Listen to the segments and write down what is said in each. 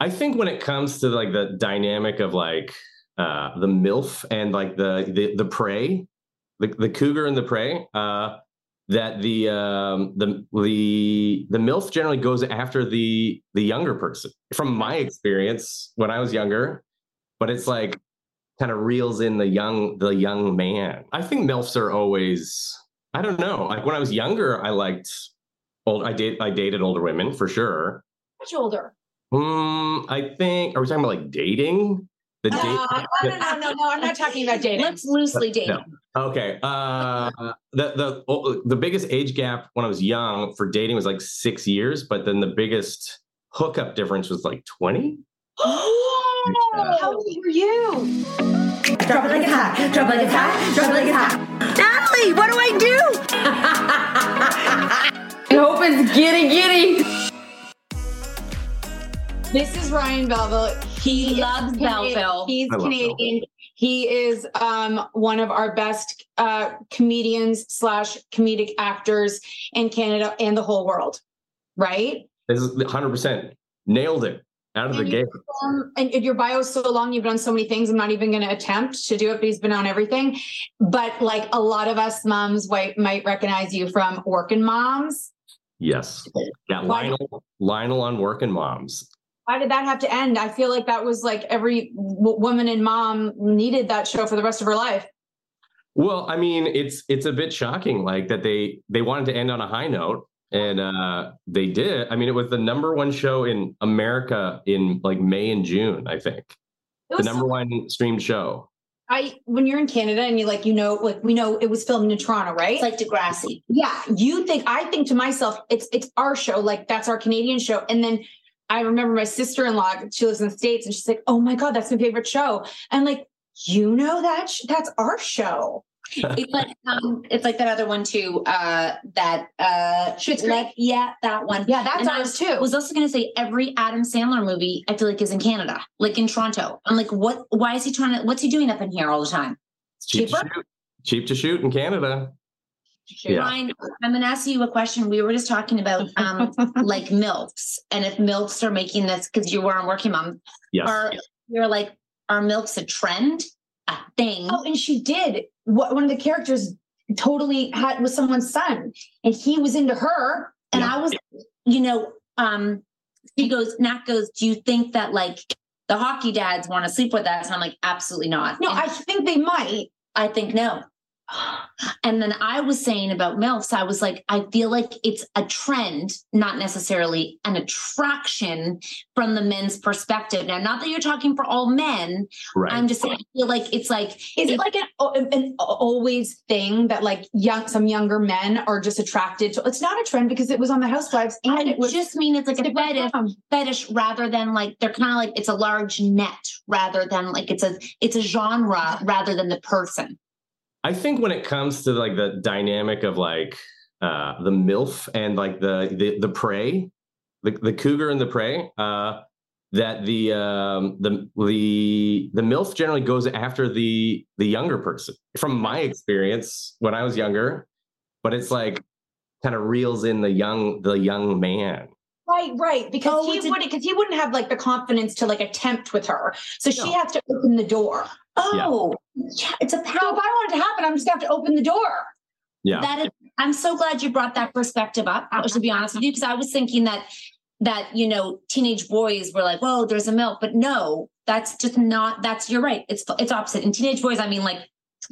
I think when it comes to like the dynamic of like uh, the milf and like the the, the prey, the, the cougar and the prey, uh, that the um, the the the milf generally goes after the the younger person. From my experience, when I was younger, but it's like kind of reels in the young the young man. I think milfs are always I don't know. Like when I was younger, I liked old. I did I dated older women for sure. Much older. Hmm, I think. Are we talking about like dating? The uh, date. no, no, no, no. I'm not talking about dating. Let's loosely date. No. Okay. Uh, the the oh, the biggest age gap when I was young for dating was like six years, but then the biggest hookup difference was like twenty. How old were you? Drop it like it's hot. Drop it like it's hot. Drop it like it's hot. Natalie, what do I do? I hope it's giddy giddy. This is Ryan Belleville. He, he loves Belleville. He's Canadian. He is um, one of our best uh, comedians slash comedic actors in Canada and the whole world. Right? This is 100 percent nailed it out of and the gate. Um, and your bio is so long, you've done so many things. I'm not even going to attempt to do it, but he's been on everything. But like a lot of us moms might, might recognize you from Working Moms. Yes. Yeah, Lionel, Lionel on Working Moms why did that have to end? I feel like that was like every w- woman and mom needed that show for the rest of her life. Well, I mean, it's it's a bit shocking, like that they they wanted to end on a high note, and uh they did. I mean, it was the number one show in America in like May and June, I think. The number so- one streamed show. I when you're in Canada and you like you know like we know it was filmed in Toronto, right? It's like Degrassi. Yeah, you think I think to myself it's it's our show, like that's our Canadian show, and then I remember my sister in law, she lives in the States, and she's like, Oh my God, that's my favorite show. And like, you know that sh- that's our show. it's like um, it's like that other one too. Uh, that uh, Schitt's Creek? like, yeah, that one. Yeah, that's And I ours was- too. Was also going to say every Adam Sandler movie I feel like is in Canada, like in Toronto. I'm like, what? Why is he trying to? What's he doing up in here all the time? It's cheap to shoot. Cheap to shoot in Canada. Yeah. Ryan, I'm going to ask you a question. We were just talking about um, like MILFs, and if MILFs are making this because you were on Working Mom, Yes. are you're like, are MILFs a trend, a thing? Oh, and she did. What one of the characters totally had was someone's son, and he was into her. And Yeah. I was, you know, um, he goes, Nat goes, do you think that like the hockey dads want to sleep with us? And I'm like, absolutely not. No, And I think they might. I think no. And then I was saying about MILFs, I was like, I feel like it's a trend, not necessarily an attraction from the men's perspective. Now, not that you're talking for all men. Right. I'm just saying, I feel like it's like, Is it like an, an, an always thing that like young some younger men are just attracted to? It's not a trend because it was on the Housewives and I it was just mean it's like a fetish, fetish rather than like they're kind of like it's a large net rather than like it's a it's a genre rather than the person. I think when it comes to like the dynamic of like uh the MILF and like the the the prey, the, the cougar and the prey, uh that the um the the the MILF generally goes after the the younger person from my experience when I was younger, but it's like kind of reels in the young the young man. right, right. Because Oh, he wouldn't because he wouldn't have like the confidence to like attempt with her. So she has to open the door. Oh, yeah, it's a So if. I want it to happen, I'm just gonna have to open the door. Yeah. That is, I'm so glad you brought that perspective up. uh, To be honest with you, because I was thinking that that you know teenage boys were like, "Whoa, there's a MILF," but no, that's just not. That's you're right. It's it's opposite. In teenage boys, I mean like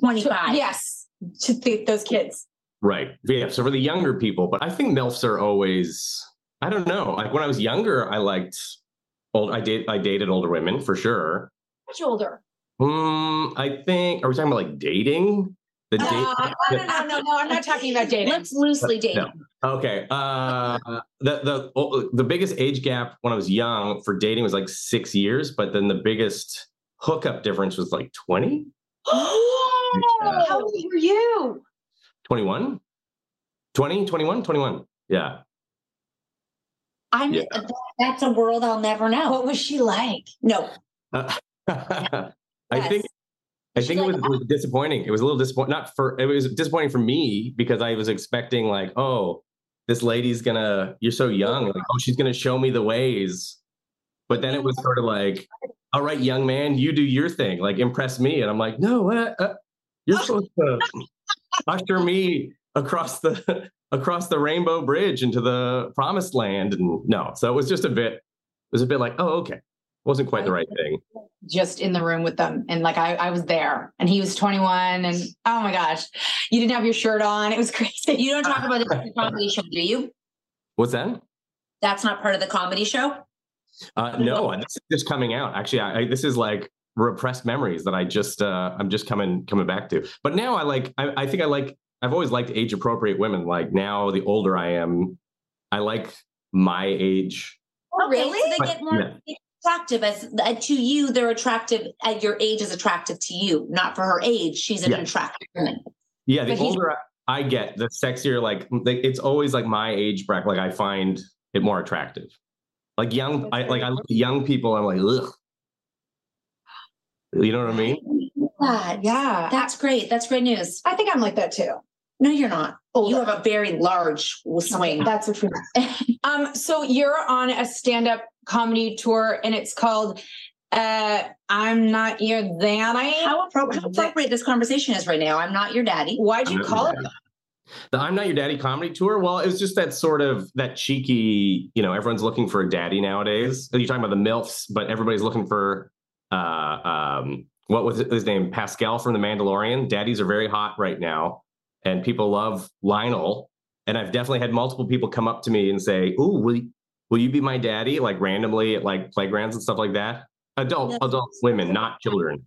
25. Yes, to th- those kids. Right. Yeah. So for the younger people, but I think MILFs are always, I don't know. Like when I was younger, I liked old I date I dated older women for sure. Much older. Hmm. I think are we talking about like dating? The date Uh, no, no, no, no, no. I'm not talking about dating. Let's loosely date. No. Okay. Uh the the oh, the biggest age gap when I was young for dating was like six years, but then the biggest hookup difference was like 20, Oh, how old were you? 21? 20, 21, 21. Yeah. I'm. Yeah. That's a world I'll never know. What was she like? No, Uh, I think I She's think it was, like, it was disappointing. It was a little disappointing. Not for it was disappointing for me because I was expecting like, oh, this lady's gonna. You're so young. Like, oh, she's gonna show me the ways. But then it was sort of like, all right, young man, you do your thing. Like, impress me. And I'm like, no, what? Uh, you're supposed to usher me across the across the rainbow bridge into the promised land. And no, so it was just a bit. It was a bit like, oh, okay, wasn't quite the right thing. Just in the room with them. And like I, I was there and he was 21 and oh my gosh, you didn't have your shirt on. It was crazy. you don't talk about this in the comedy show, do you? What's that? That's not part of the comedy show. Uh, no, this is just coming out. Actually, I, I, this is like repressed memories that I just uh, I'm just coming coming back to. But now I like I, I think I like I've always liked age appropriate women. Like now, the older I am, I like my age. Oh, really? So they get more attractive as uh, to you. They're attractive at your age is attractive to you, not for her age. She's an Yeah. attractive woman. Yeah, the But older I I get, the sexier. Like, like it's always like my age bracket. Like I find it more attractive. Like young, I like I look at young people. I'm like, ugh. You know what I mean? God, Yeah. that's great. That's great news. I think I'm like that too. No, you're not. Older. You have a very large swing. That's a truth. um, so you're on a stand-up comedy tour and it's called uh I'm not your daddy. How, appro- how appropriate this conversation is right now. I'm not your daddy. Why'd you call it? daddy. The I'm Not Your Daddy comedy tour. Well, it was just that sort of that cheeky, you know, everyone's looking for a daddy nowadays. You're talking about the MILFs, but everybody's looking for uh um what was his name? Pascal from The Mandalorian. Daddies are very hot right now, and people love Lionel. And I've definitely had multiple people come up to me and say, Ooh, will you, will you be my daddy? Like randomly at like playgrounds and stuff like that. Adult, Yeah. adult women, not children.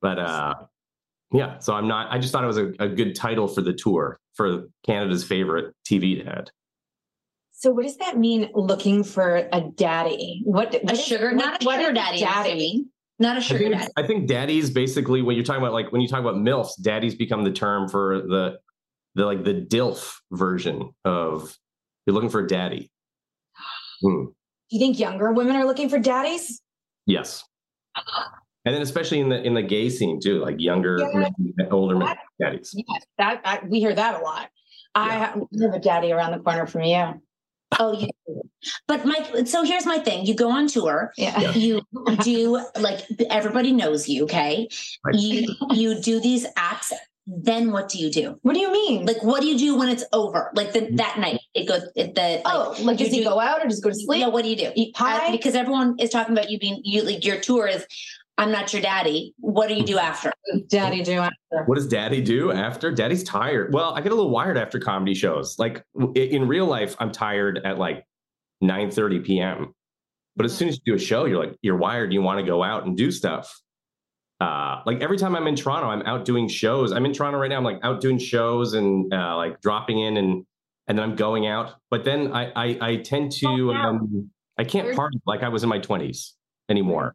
But uh yeah, so I'm not. I just thought it was a, a good title for the tour for Canada's favorite TV dad. So what does that mean? Looking for a daddy? What A sugar, not a sugar daddy. I'm. Not a I sugar think, daddy. I think daddy's basically when you're talking about like when you talk about milfs, daddy's become the term for the the like the dilf version of you're looking for a daddy. Hmm. Do you think younger women are looking for daddies? Yes. And then especially in the in the gay scene too, like younger, Yeah. men, older men, daddies. Yes, that I, we hear that a lot. I have, have a daddy around the corner from you. Oh, you. But Mike, so here's my thing: you go on tour. Yeah. You do like everybody knows you. Okay. Right. You you do these acts. Then what do you do? What do you mean? Like, what do you do when it's over? Like the, that night, it goes. It, the oh, like you does he do- go out or just go to sleep? Yeah, what do you do? Eat pie? Uh, because everyone is talking about you being you. Like your tour is. I'm not your daddy. What do you do after? daddy do after? What does daddy do after? Daddy's tired. Well, I get a little wired after comedy shows. Like in real life, I'm tired at like 9 30 p.m. But as soon as you do a show, you're like, you're wired. You want to go out and do stuff. Uh, like every time I'm in Toronto, I'm out doing shows. I'm in Toronto right now. I'm like out doing shows and uh, like dropping in and and then I'm going out. But then I I, I tend to um, I can't party like I was in my 20s anymore.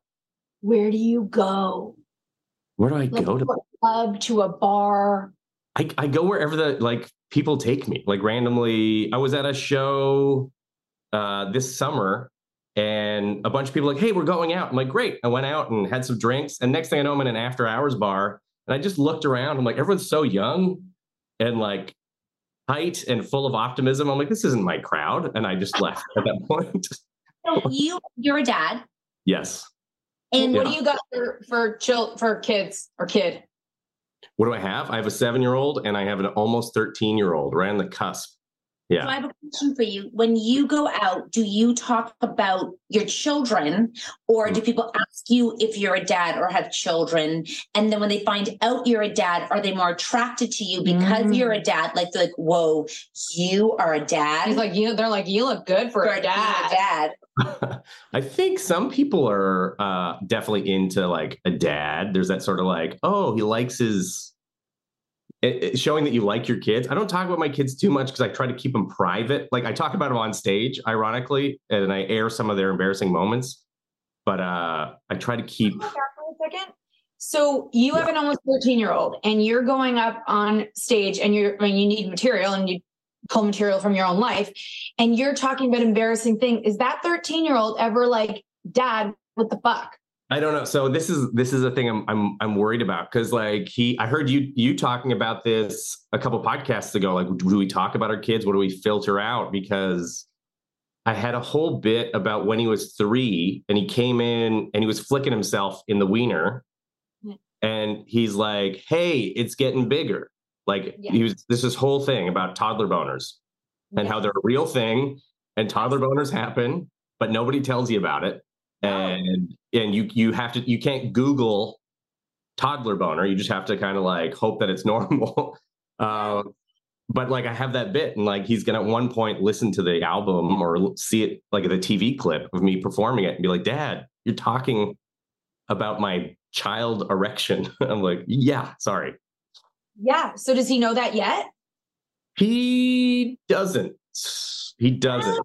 Where do you go? Where do I Like go to? to a club, to a bar. I, I go wherever the like people take me. Like randomly, I was at a show uh, this summer, and a bunch of people like, "Hey, we're going out." I'm like, "Great!" I went out and had some drinks, and next thing I know, I'm in an after hours bar, and I just looked around. I'm like, everyone's so young and like tight and full of optimism. I'm like, this isn't my crowd, and I just left at that point. So you you're a dad, yes. and What do you got for for chil- for kids or kid? What do I have? I have a seven year old and I have an almost 13 year old, right on the cusp. So I have a question for you. When you go out, do you talk about your children or do people ask you if you're a dad or have children? And then when they find out you're a dad, are they more attracted to you because Mm. you're a dad? Like, they're like, whoa, you are a dad? He's like you. They're like you look good for, For a being dad. dad. I think some people are uh, definitely into like a dad. There's that sort of like, oh, he likes his it- it- showing that you like your kids. I don't talk about my kids too much because I try to keep them private. Like I talk about them on stage, ironically, and I air some of their embarrassing moments. But uh, I try to keep. For a second. So you have an almost 13 year old and you're going up on stage and you're I mean, you need material and you pull material from your own life and you're talking about embarrassing thing. Is that 13 year old ever like, dad, what the fuck? I don't know. So this is this is a thing I'm I'm I'm worried about because like he I heard you you talking about this a couple podcasts ago. Like, do we talk about our kids? What do we filter out? Because I had a whole bit about when he was three and he came in and he was flicking himself in the wiener, Yeah. and he's like, "Hey, it's getting bigger." Like Yeah. he was this this whole thing about toddler boners and how they're a real thing and toddler boners happen, but nobody tells you about it. And and you you have to you can't Google toddler boner. You just have to kind of like hope that it's normal. uh, but like I have that bit, and like he's gonna at one point listen to the album or see it like the TV clip of me performing it and be like, "Dad, you're talking about my child erection." I'm like, "Yeah, sorry." Yeah. So does he know that yet? He doesn't. He doesn't.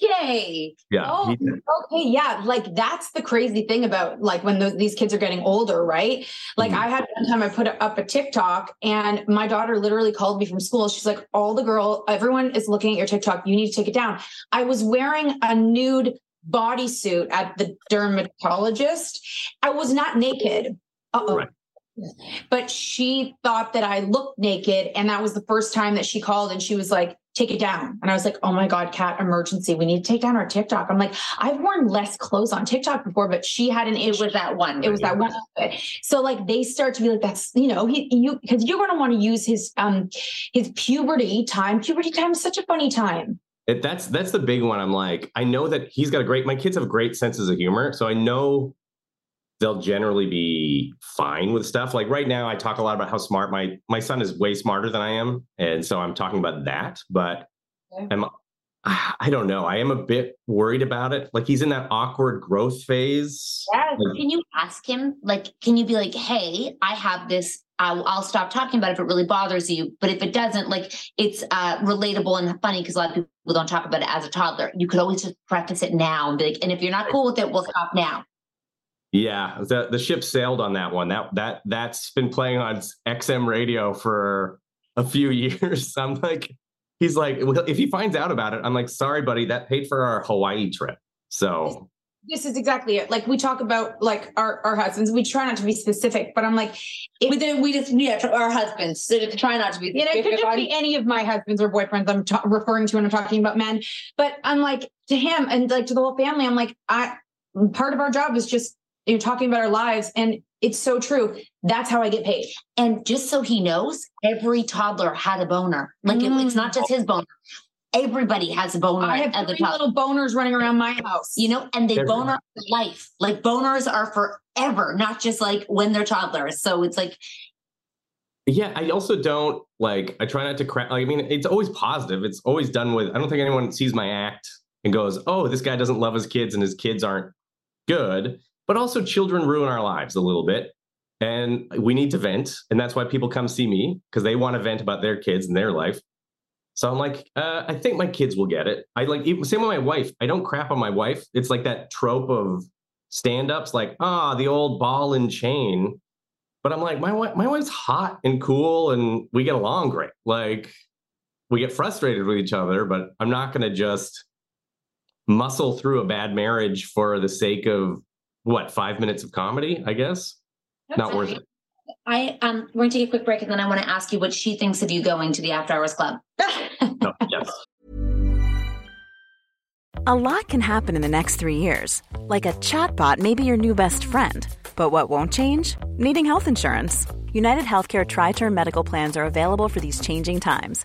Yay. Yeah. Oh, okay. Yeah. Like that's the crazy thing about like when those, these kids are getting older, right? Like Mhm. I had one time I put up a TikTok and my daughter literally called me from school. She's like, all the girl, everyone is looking at your TikTok. You need to take it down. I was wearing a nude bodysuit at the dermatologist. I was not naked. Uh-oh. Right. But she thought that I looked naked. And that was the first time that she called and she was like, take it down. And I was like, oh my God, cat emergency. We need to take down our TikTok. I'm like, I've worn less clothes on TikTok before, but she had an It issue. was that one. It was that one outfit. So like they start to be like, that's you know, he you because you're gonna want to use his um his puberty time. Puberty time is such a funny time. It, that's that's the big one. I'm like, I know that he's got a great. My kids have great senses of humor, so I know they'll generally be fine with stuff. Like right now, I talk a lot about how smart my my son is. Way smarter than I am, and so I'm talking about that. But. I'm, I don't know. I am a bit worried about it. Like he's in that awkward growth phase. Yes. Like, Can you ask him? Like, can you be like, hey, I have this. I'll, I'll stop talking about it if it really bothers you. But if it doesn't, like, it's uh, relatable and funny because a lot of people don't talk about it as a toddler. You could always just preface it now and be like, and if you're not cool with it, we'll stop now. Yeah, the the ship sailed on that one. That that that's been playing on XM radio for a few years. I'm like, he's like, if he finds out about it, I'm like, sorry, buddy, that paid for our Hawaii trip. So this is exactly it. Like we talk about like our, our husbands, we try not to be specific, but I'm like, if, we, did, we just, yeah, our husbands, so to try not to be, you know, it could just be any of my husbands or boyfriends I'm ta- referring to when I'm talking about men. But I'm like to him and like to the whole family, I'm like, I, part of our job is just, you know, talking about our lives. And it's so true. That's how I get paid. And just so he knows, every toddler had a boner. Like mm. it, it's not just his boner everybody has a boner I have at the little boners running around my house. You know, and they Every boner life. Like boners are forever, not just like when they're toddlers. So it's like yeah, I also don't like I try not to crack like, I mean, it's always positive. It's always done with I don't think anyone sees my act and goes, "Oh, this guy doesn't love his kids and his kids aren't good." But also children ruin our lives a little bit. And we need to vent, and that's why people come see me because they want to vent about their kids and their life. So I'm like, uh, I think my kids will get it. I like even, same with my wife. I don't crap on my wife. It's like that trope of stand-ups, like ah, the old ball and chain. But I'm like, my wife, my wife's hot and cool, and we get along great. Like we get frustrated with each other, but I'm not going to just muscle through a bad marriage for the sake of what five minutes of comedy. I guess That's not worth it. I um we're gonna take a quick break and then I want to ask you what she thinks of you going to the after hours club. no, yes. A lot can happen in the next three years. Like a chatbot may be your new best friend. But what won't change? Needing health insurance. United Healthcare Tri Term Medical Plans are available for these changing times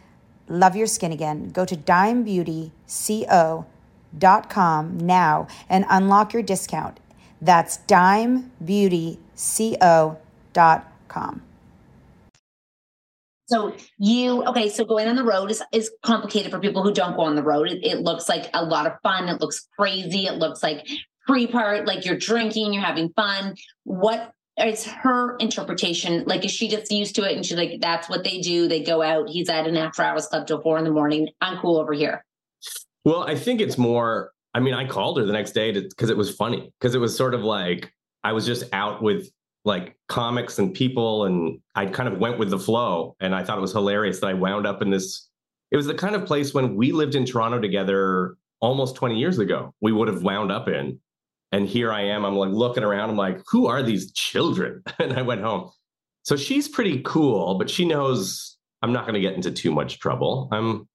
Love your skin again. Go to dimebeautyco.com now and unlock your discount. That's dimebeautyco.com. So you okay? So going on the road is is complicated for people who don't go on the road. It, it looks like a lot of fun. It looks crazy. It looks like pre part like you're drinking, you're having fun. What it's her interpretation. Like, is she just used to it and she's like, that's what they do? They go out. He's at an after hours club till four in the morning. I'm cool over here. Well, I think it's more. I mean, I called her the next day because it was funny because it was sort of like I was just out with like comics and people, and I kind of went with the flow, and I thought it was hilarious that I wound up in this. It was the kind of place when we lived in Toronto together almost 20 years ago, we would have wound up in and here I am. I'm like looking around. I'm like, who are these children? And I went home. So she's pretty cool, but she knows I'm not going to get into too much trouble. I'm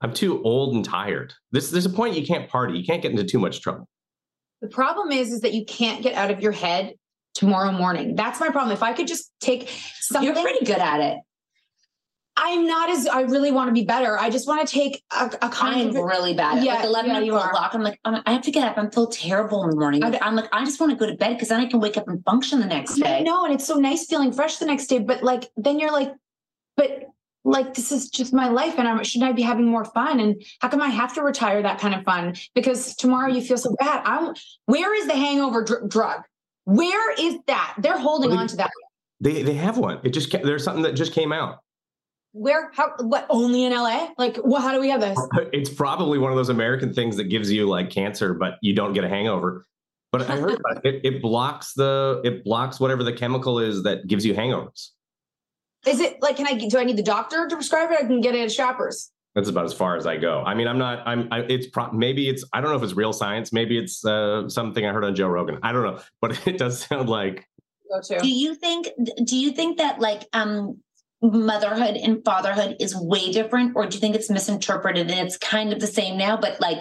I'm too old and tired. This there's a point you can't party. You can't get into too much trouble. The problem is is that you can't get out of your head tomorrow morning. That's my problem. If I could just take something You're pretty good at it. I'm not as I really want to be better. I just want to take a, a kind I'm of, really bad. Yeah, like 11 yeah, you o'clock. I'm like, I'm, i have to get up. I feel terrible in the morning. I, am like, I just want to go to bed because then I can wake up and function the next day. No, and it's so nice feeling fresh the next day. But like, then you're like, but like this is just my life, and I'm shouldn't I be having more fun? And how come I have to retire that kind of fun? Because tomorrow you feel so bad. I'm. Where is the hangover dr- drug? Where is that? They're holding well, they, on to that. They they have one. It just there's something that just came out where how what only in LA? Like well, how do we have this? It's probably one of those American things that gives you like cancer, but you don't get a hangover. But I heard it, it blocks the it blocks whatever the chemical is that gives you hangovers. Is it like can I do I need the doctor to prescribe it? I can get it at shoppers. That's about as far as I go. I mean, I'm not. I'm. I, it's pro, maybe it's. I don't know if it's real science. Maybe it's uh, something I heard on Joe Rogan. I don't know, but it does sound like. Do you think? Do you think that like um motherhood and fatherhood is way different or do you think it's misinterpreted and it's kind of the same now but like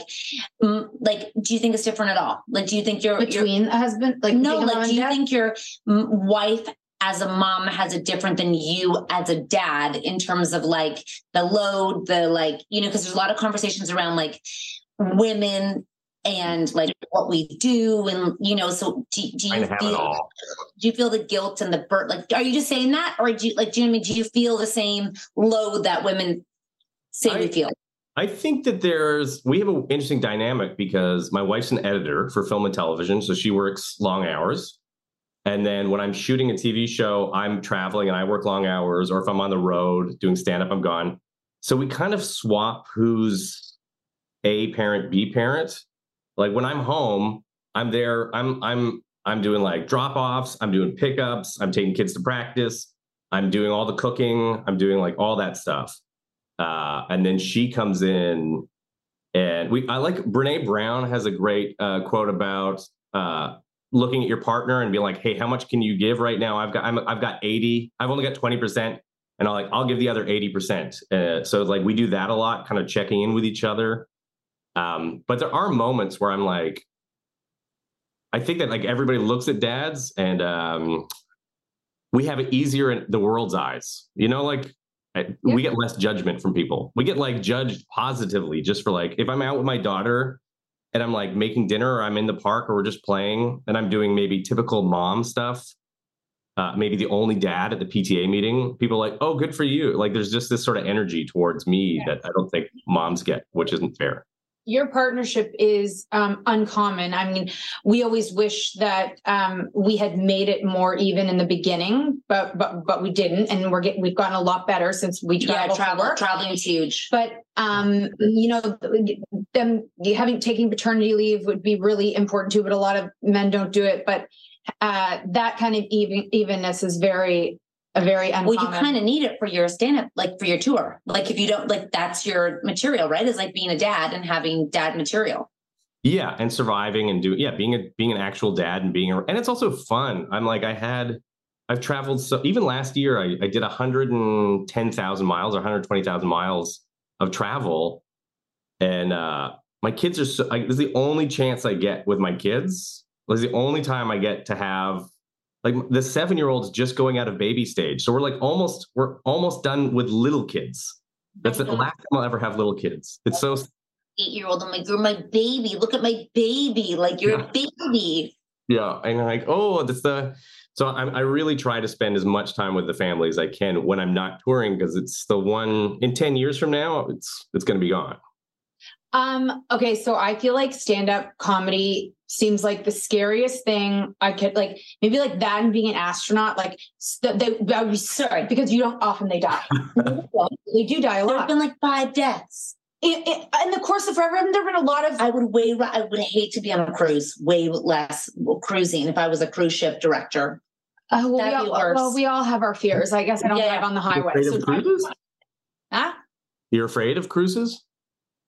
m- like do you think it's different at all? Like do you think you're between you're, a husband like no like do you think your wife as a mom has it different than you as a dad in terms of like the load the like you know because there's a lot of conversations around like women and like what we do and you know so do, do you feel do you feel the guilt and the burden like are you just saying that? Or do you like do you know I mean? Do you feel the same load that women say I, we feel? I think that there's we have an interesting dynamic because my wife's an editor for film and television so she works long hours. And then when I'm shooting a TV show I'm traveling and I work long hours or if I'm on the road doing stand up I'm gone. So we kind of swap who's a parent b parent like when I'm home, I'm there. I'm I'm I'm doing like drop offs. I'm doing pickups. I'm taking kids to practice. I'm doing all the cooking. I'm doing like all that stuff. Uh, and then she comes in, and we. I like Brene Brown has a great uh, quote about uh, looking at your partner and being like, "Hey, how much can you give right now? I've got I'm, I've got eighty. I've only got twenty percent." And I'll like I'll give the other eighty percent. Uh, so like we do that a lot, kind of checking in with each other. Um, but there are moments where I'm like, I think that like everybody looks at dads and um, we have it easier in the world's eyes. You know, like yeah. we get less judgment from people. We get like judged positively just for like if I'm out with my daughter and I'm like making dinner or I'm in the park or we're just playing and I'm doing maybe typical mom stuff. Uh, maybe the only dad at the PTA meeting, people are like, oh, good for you. Like there's just this sort of energy towards me yeah. that I don't think moms get, which isn't fair. Your partnership is um, uncommon. I mean, we always wish that um, we had made it more even in the beginning, but but but we didn't, and we're getting we've gotten a lot better since we travel. Yeah, travel traveling is huge. But um, you know, them having taking paternity leave would be really important too. But a lot of men don't do it. But uh, that kind of even evenness is very a very uncommon. Well, you kind of need it for your stand up, like for your tour. Like if you don't, like that's your material, right? Is like being a dad and having dad material. Yeah, and surviving and doing yeah, being a being an actual dad and being a, and it's also fun. I'm like I had I've traveled so even last year I, I did 110,000 miles or 120,000 miles of travel, and uh my kids are so like this is the only chance I get with my kids. This is the only time I get to have like the seven year old's just going out of baby stage. So we're like almost we're almost done with little kids. That's the last time I'll ever have little kids. It's so Eight year old, I'm like, you're my baby. Look at my baby. Like you're Yeah. a baby. yeah, and I'm like oh that's the so I, I really try to spend as much time with the family as I can when I'm not touring because it's the one in ten years from now it's it's going to be gone. Um, okay, so I feel like stand-up comedy seems like the scariest thing I could like maybe like that and being an astronaut, like st- they, that would be sorry because you don't often they die. they do die a There lot. have been like five deaths. in, in, in the course of forever, there have been a lot of I would way, I would hate to be on a cruise, way less cruising if I was a cruise ship director. uh, well, we That'd all, worse. well, we all have our fears. I guess I don't Yeah. drive on the highway. Afraid So of cruises? Huh? You're afraid of cruises?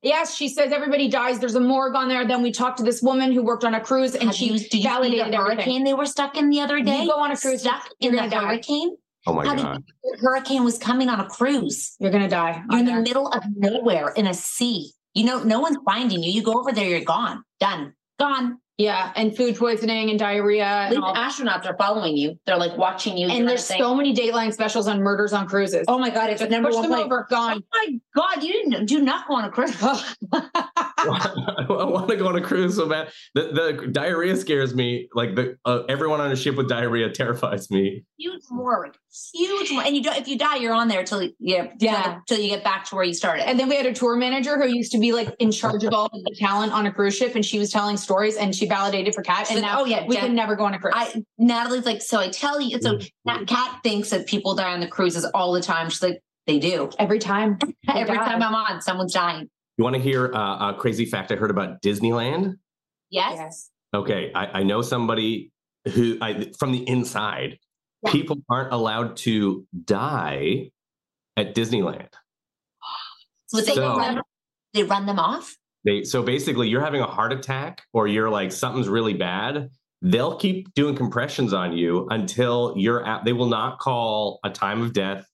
Yes, she says everybody dies. There's a morgue on there. Then we talked to this woman who worked on a cruise and Have she you, did you see validated the everything. hurricane they were stuck in the other day. You go on a cruise, stuck in the die. hurricane. Oh my How god! the hurricane was coming on a cruise. You're gonna die. You're on in the middle of nowhere in a sea. You know, no one's finding you. You go over there, you're gone, done, gone. Yeah, and food poisoning and diarrhea. At And, least all. astronauts are following you. They're like watching you. and there's so many Dateline specials on murders on cruises. Oh my god, it's a number push one them over, gone. Oh my god, you didn't do not go on a cruise. I want to go on a cruise so bad. The, the diarrhea scares me. Like the uh, everyone on a ship with diarrhea terrifies me. huge morgue, huge one. And you don't if you die, you're on there till you yeah, Yeah. till, till you get back to where you started. And then we had a tour manager who used to be like in charge of all of the talent on a cruise ship, and she was telling stories, and she validated for Cat. She's And like, now "Oh, yeah, we Jen- can never go on a cruise. I Natalie's like, so I tell you, so Mm-hmm. Cat thinks that people die on the cruises all the time. She's like, they do. Every time, Every die. time I'm on, someone's dying. You want to hear uh, a crazy fact I heard about Disneyland? Yes. Yes. Okay, I, I know somebody who I from the inside. Yeah. People aren't allowed to die at Disneyland. So they, So- run, they run them off. They so basically you're having a heart attack or you're like something's really bad. They'll keep doing compressions on you until you're at. They will not call a time of death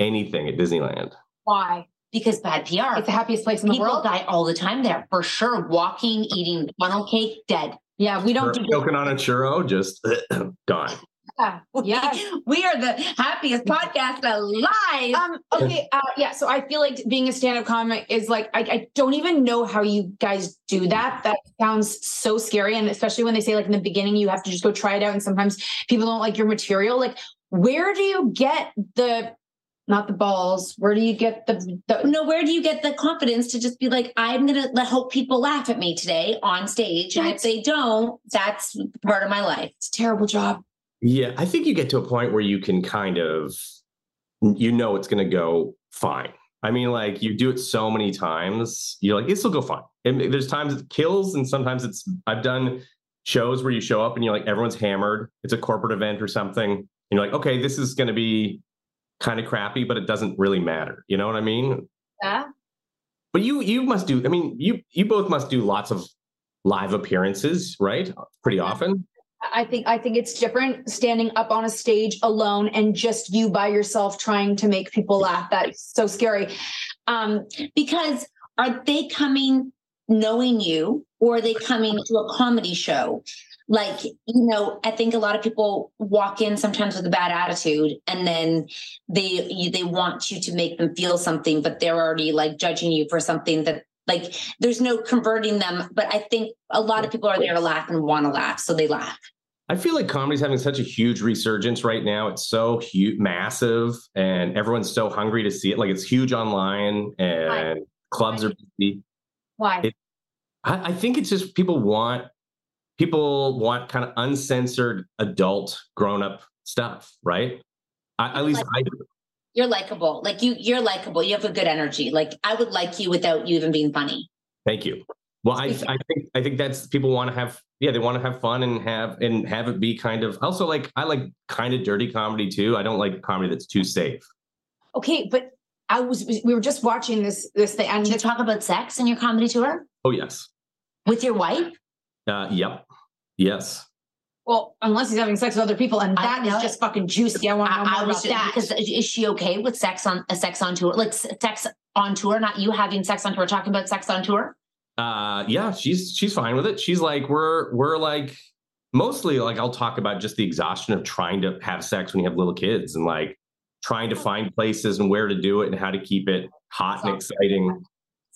anything at Disneyland. Why? Because bad PR. It's the happiest place in the People world. die all the time there for sure. Walking, eating funnel cake, dead. Yeah, we don't Or do choking on a churro, just gone. Yeah. Yes. We are the happiest podcast alive. Um, okay, uh, yeah. So I feel like being a stand-up comic is like I, I don't even know how you guys do that. That sounds so scary, and especially when they say like in the beginning you have to just go try it out, and sometimes people don't like your material. Like, where do you get the not the balls? Where do you get the, the no, where do you get the confidence to just be like, I'm gonna let hope people laugh at me today on stage, and if they don't, that's part of my life. It's a terrible job. Yeah, I think you get to a point where you can kind of, you know, it's going to go fine. I mean, like you do it so many times, you're like, this will go fine. And there's times it kills, and sometimes it's. I've done shows where you show up and you're like, everyone's hammered. It's a corporate event or something. And you're like, okay, this is going to be kind of crappy, but it doesn't really matter. You know what I mean? Yeah. But you you must do. I mean, you you both must do lots of live appearances, right? Pretty often. I think I think it's different standing up on a stage alone and just you by yourself trying to make people laugh. That's so scary. Um, because are they coming knowing you or are they coming to a comedy show like you know i think a lot of people walk in sometimes with a bad attitude and then they they want you to make them feel something but they're already like judging you for something that like there's no converting them but i think a lot of people are there to laugh and want to laugh so they laugh I feel like comedy's having such a huge resurgence right now. It's so huge, massive, and everyone's so hungry to see it. Like it's huge online, and clubs are busy. Why? It, I, I think it's just people want people want kind of uncensored adult grown up stuff, right? I, at least I do. You're likable. Like you, you're likable. You have a good energy. Like I would like you without you even being funny. Thank you. Well, I, I think I think that's people want to have yeah they want to have fun and have and have it be kind of also like I like kind of dirty comedy too. I don't like comedy that's too safe. Okay, but I was we were just watching this this thing and Did you talk about sex in your comedy tour Oh yes, with your wife? uh, yep, yes. Well, unless he's having sex with other people, and that is just fucking juicy. I want to know more I was about that. because is she okay with sex on a sex on tour? Like sex on tour, not you having sex on tour. Talking about sex on tour. Uh, yeah, she's she's fine with it. She's like we're we're like mostly like I'll talk about just the exhaustion of trying to have sex when you have little kids and like trying to find places and where to do it and how to keep it hot and exciting.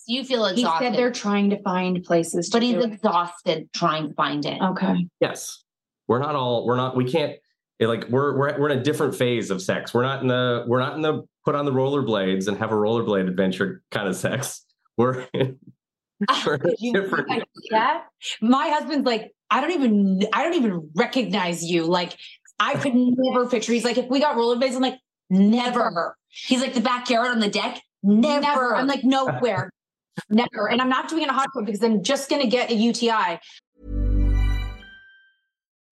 You feel exhausted. he exhausted, said they're trying to find places, to but he's do it. exhausted trying to find it. okay. Yes. We're not all we're not we can't eh, like we're we're we're in a different phase of sex. We're not in the we're not in the put on the rollerblades and have a rollerblade adventure kind of sex. We're in, we're You- different I- yeah. My husband's like, I don't even I don't even recognize you. Like I could never picture. He's like, if we got rollerblades, I'm like, never. He's like the backyard on the deck. Never. Never. I'm like, nowhere. Never. And I'm not doing it in a hot tub because I'm just gonna get a UTI.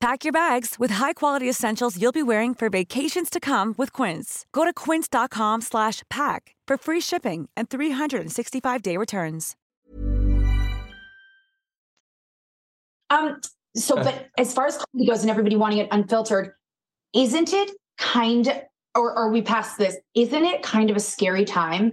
Pack your bags with high-quality essentials you'll be wearing for vacations to come with Quince. Go to quince.com slash pack for free shipping and 365-day returns. Um, so but as far as comedy goes and everybody wanting it unfiltered, isn't it kind or are we past this? Isn't it kind of a scary time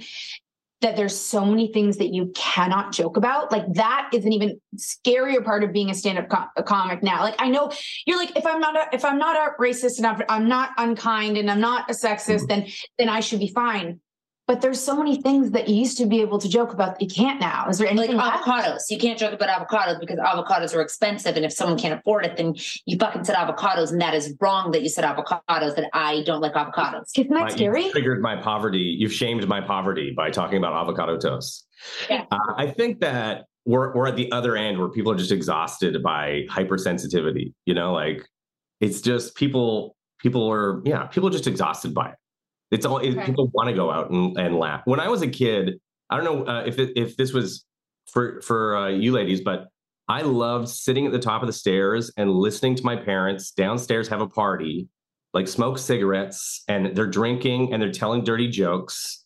that there's so many things that you cannot joke about? Like that is an even scarier part of being a stand-up co- a comic now. Like I know you're like, if I'm not a if I'm not a racist and I'm, I'm not unkind and I'm not a sexist, mm-hmm. then then I should be fine. But there's so many things that you used to be able to joke about that you can't now. Is there Like anything left? avocados. You can't joke about avocados because avocados are expensive. And if someone can't afford it, then you fucking said avocados. And that is wrong that you said avocados, that I don't like avocados. Isn't My- You've triggered my poverty. You've shamed my poverty by talking about avocado toast. Yeah. Uh, I think that we're we're at the other end where people are just exhausted by hypersensitivity. You know, like it's just people people are yeah people are just exhausted by it. It's all it, people want to go out and, and laugh. When I was a kid, I don't know uh, if it, if this was for for uh, you ladies, but I loved sitting at the top of the stairs and listening to my parents downstairs have a party, like smoke cigarettes, and they're drinking and they're telling dirty jokes.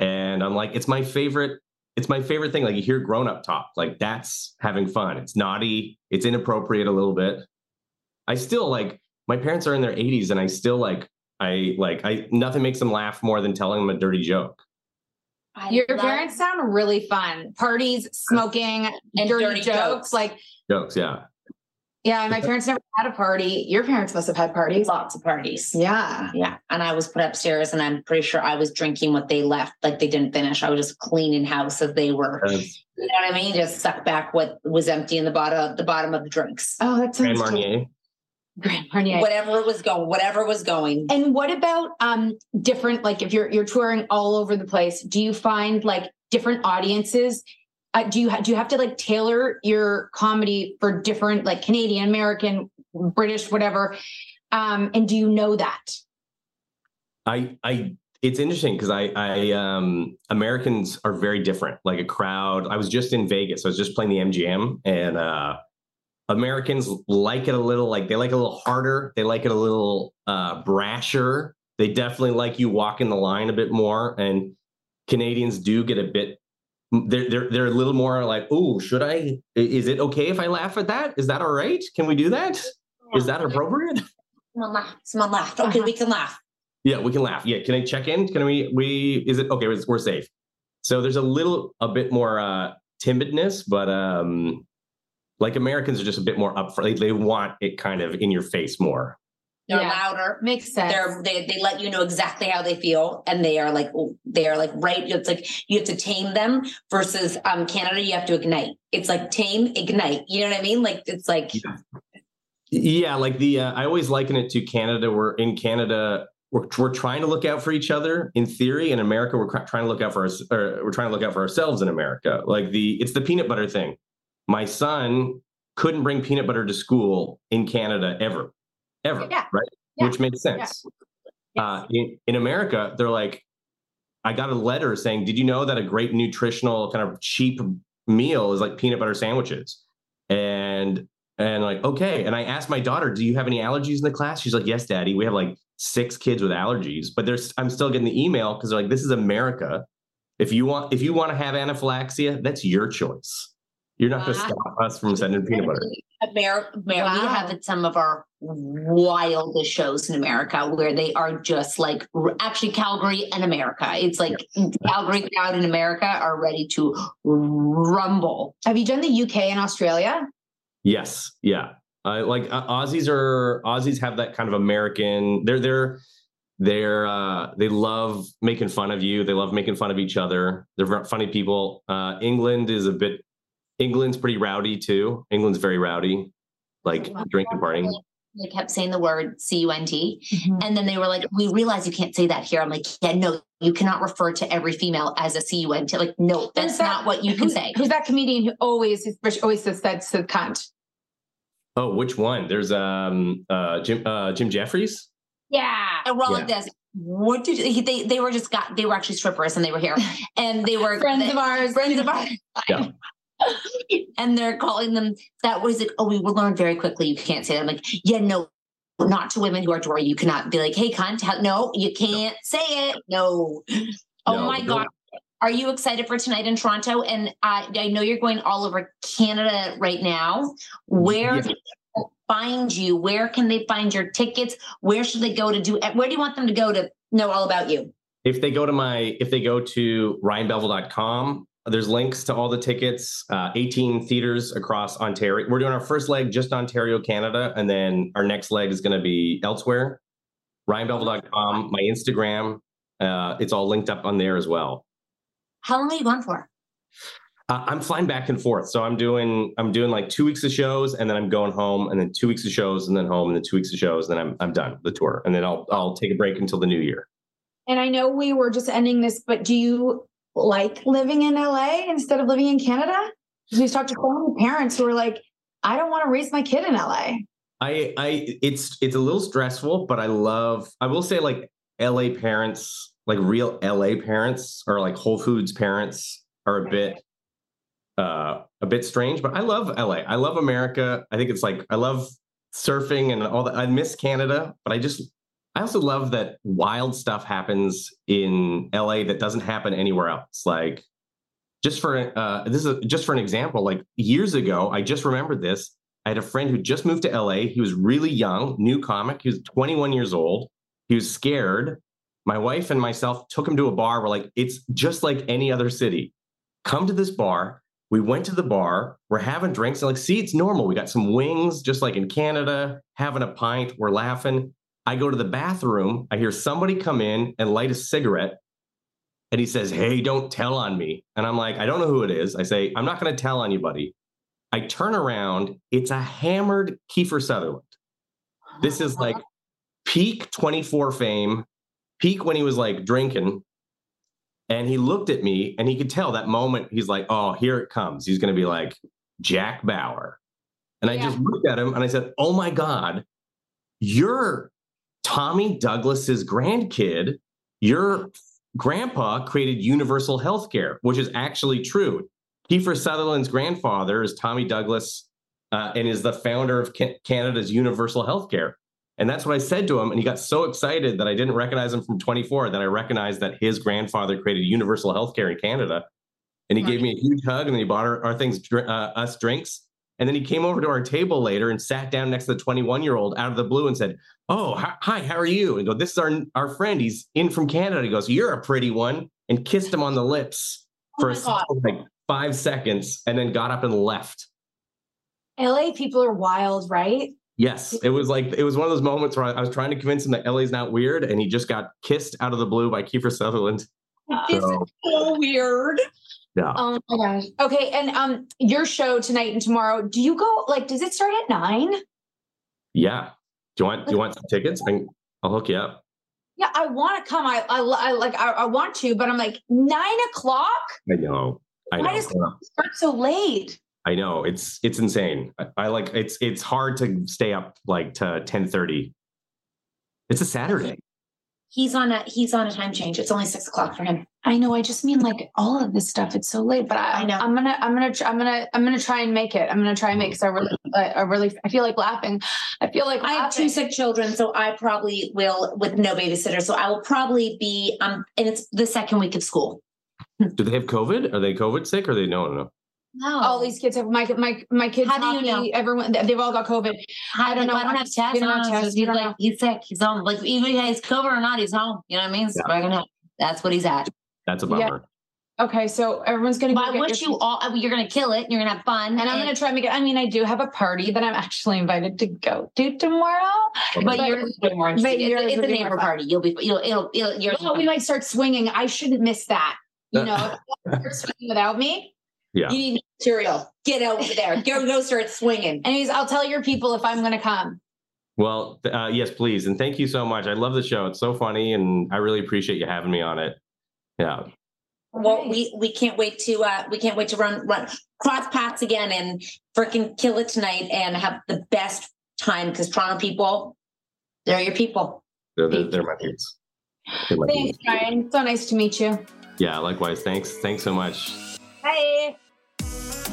And I'm like, it's my favorite. It's my favorite thing. Like you hear grown up talk, like that's having fun. It's naughty. It's inappropriate a little bit. I still like my parents are in their 80s, and I still like I like I nothing makes them laugh more than telling them a dirty joke. Your parents sound really fun. Parties, smoking, And dirty, dirty jokes. jokes. Like, Jokes, yeah. yeah, my parents never had a party. Your parents must have had parties. Lots of parties. Yeah. Yeah. And I was put upstairs and I'm pretty sure I was drinking what they left, like they didn't finish. I was just cleaning house as they were. That's You know what I mean? Just suck back what was empty in the bottom the bottom of the drinks. Oh, that Grand sounds cute. Marnier. Grand Marnier. Whatever was going, whatever was going. And what about um different like if you're you're touring all over the place, do you find like different audiences? Uh, do you ha- do you have to like tailor your comedy for different like Canadian, American, British, whatever? Um, and do you know that? I I it's interesting because I I um Americans are very different. Like a crowd. I was just in Vegas. I was just playing the MGM and uh Americans like it a little like they like it a little harder. They like it a little uh brasher. They definitely like you walking the line a bit more and Canadians do get a bit they're they're they're a little more like, "Oh, should I is it okay if I laugh at that? Is that all right? Can we do that? Is that appropriate?" Someone laughed. Someone laughed. Okay, we can laugh. Yeah, we can laugh. Yeah, can I check in? Can we? We is it okay? We're safe. So there's a little, a bit more uh, timidness, but um, like Americans are just a bit more upfront. They, they want it kind of in your face more. They're Yeah. louder. Makes sense. They're they they let you know exactly how they feel, and they are like they are like right. It's like you have to tame them. Versus um Canada, you have to ignite. It's like tame, ignite. You know what I mean? Like it's like Yeah, like the uh, I always liken it to Canada. We're in Canada. We're, we're trying to look out for each other in theory. In America, we're cr- trying to look out for us. Or we're trying to look out for ourselves in America. Like the it's the peanut butter thing. My son couldn't bring peanut butter to school in Canada ever, ever. Yeah. Right, Yeah. which makes sense. Uh, in, in America, they're like, I got a letter saying, "Did you know that a great nutritional kind of cheap meal is like peanut butter sandwiches?" And and like, okay. And I asked my daughter, "Do you have any allergies in the class?" She's like, "Yes, Daddy. We have like six kids with allergies." But there's, I'm still getting the email because they're like, "This is America. If you want, if you want to have anaphylaxis, that's your choice. You're not going to stop us from sending peanut butter." America. We Wow. have at some of our wildest shows in America where they are just like actually Calgary and America. It's like Calgary crowd in America are ready to rumble. Have you done the UK and Australia? Yes, yeah. I like uh, Aussies are Aussies have that kind of American. They're they're they're uh, they love making fun of you. They love making fun of each other. They're funny people. Uh, England is a bit. England's pretty rowdy too. England's very rowdy, like drinking partying. They kept saying the word C U N T. And then they were like, we realize you can't say that here. I'm like, yeah, no, you cannot refer to every female as a C U N T. Like, no, that's that- not what you can who's- say. Who's that comedian who always always says that's the cunt? Oh, which one? There's um uh Jim uh Jim Jefferies. Yeah. And we're Yeah. this. What did he, they? They were just got. They were actually strippers, and they were here, and they were Friends they- of ours. Friends of ours. Yeah. and they're calling them. That was like, oh, we will learn very quickly. You can't say that. I'm like, yeah, no, not to women who are Dory. You cannot be like, hey, cunt. No, you can't say it. No. Oh No, my no. god. Are you excited for tonight in Toronto? And I, I know you're going all over Canada right now. Where Yeah. can people find you? Where can they find your tickets? Where should they go to do? Where do you want them to go to know all about you? if they go to my if they go to ryanbelleville.com there's links to all the tickets uh, 18 theaters across ontario. We're doing our first leg just ontario canada and then our next leg is going to be elsewhere. Ryanbelleville.com my instagram uh, it's all linked up on there as well. How long are you gone for? uh, i'm flying back and forth. So i'm doing i'm doing like two weeks of shows and then i'm going home and then two weeks of shows and then home and then two weeks of shows and then i'm, I'm done the tour. And then i'll i'll take a break until the new year. And I know we were just ending this, but do you like living in LA instead of living in Canada? We've talked to so many parents who are like, I don't want to raise my kid in LA. I I it's it's a little stressful, but I love I will say like LA parents, like real LA parents or like Whole Foods parents are a bit uh a bit strange, but I love LA. I love America. I think it's like I love surfing and all that. I miss Canada, but I just I also love that wild stuff happens in LA that doesn't happen anywhere else. Like just for uh this is just for an example, like years ago, I just remembered this. I had a friend who just moved to LA. He was really young, new comic. He was 21 years old. He was scared. My wife and myself took him to a bar. We're like, it's just like any other city. Come to this bar. We went to the bar. We're having drinks. And like, see, it's normal. We got some wings, just like in Canada, having a pint. We're laughing. I go to the bathroom. I hear somebody come in and light a cigarette. And he says, Hey, don't tell on me. And I'm like, I don't know who it is. I say, I'm not going to tell on you, buddy. I turn around. It's a hammered Kiefer Sutherland. This is like peak 24 fame, peak when he was like drinking. And he looked at me and he could tell that moment he's like, oh, here it comes. He's going to be like Jack Bauer. And I Yeah. just looked at him and I said, oh my God, you're Tommy Douglas's grandkid. Your grandpa created universal health care, which is actually true. Kiefer Sutherland's grandfather is Tommy Douglas uh, and is the founder of Ca- Canada's universal health care. And that's what I said to him. And he got so excited that I didn't recognize him from 24 that I recognized that his grandfather created universal health care in Canada. And he gave me a huge hug and then he bought our, our things, uh, us drinks. And then he came over to our table later and sat down next to the 21 year old out of the blue and said, Oh, hi, hi, how are you? And go, This is our, our friend. He's in from Canada. He goes, You're a pretty one. And kissed him on the lips oh for Oh God. like five seconds and then got up and left. LA people are wild, right? Yes, it was like it was one of those moments where I, I was trying to convince him that LA's not weird, and he just got kissed out of the blue by Kiefer Sutherland. This So, is so weird. Yeah, Oh my gosh. Okay, and um, your show tonight and tomorrow. Do you go like? Does it start at nine? yeah. Do you want do you want some tickets? I can, I'll hook you up. Yeah, I want to come. I, I, I like. I, I want to, but I'm like nine o'clock. I know, I Why know, does it start so late? I know. It's it's insane. I, I like it's it's hard to stay up like to ten thirty. It's a Saturday. He's on a he's on a time change. It's only six o'clock for him. I know. I just mean like all of this stuff. It's so late, but I, I know. I'm gonna, I'm gonna, tr- I'm gonna, I'm gonna try and make it. I'm gonna try and make. Because I really, I, I really, I feel like laughing. I feel like I have two sick children, so I probably will with no babysitter. So I will probably be um and it's the second week of school. Do they have COVID? Are they COVID sick or they no no? No. All these kids have my my my kids. How do you know? Everyone, they've all got COVID. I don't know. I don't have tests. You don't have don't tests. He's You don't like know. he's sick. He's home. Like even if he's COVID or not, he's home. You know what I mean? So Yeah. gonna that's what he's at. That's a Yeah. bummer. Okay, so everyone's gonna. But go I wish your- you all I mean, you're gonna kill it. You're gonna have fun. And I'm gonna try and make it. I mean, I do have a party that I'm actually invited to go to tomorrow. but you're way more but interesting. It's, yours it's a neighbor party. You'll be you'll it'll it'll you're Well, we might start swinging. I shouldn't miss that. You know, if you start swinging without me. Yeah. you need material. Get over there. Go go start swinging. Anyways, I'll tell your people if I'm gonna come. Well, uh, yes, please, and thank you so much. I love the show. It's so funny, and I really appreciate you having me on it. Yeah. Well, we we can't wait to uh we can't wait to run run cross paths again and freaking kill it tonight and have the best time because Toronto people, they're your people. They're, they're, they're my kids. Thanks. Brian. So nice to meet you. Yeah, likewise. Thanks. Thanks so much. Bye. Bye.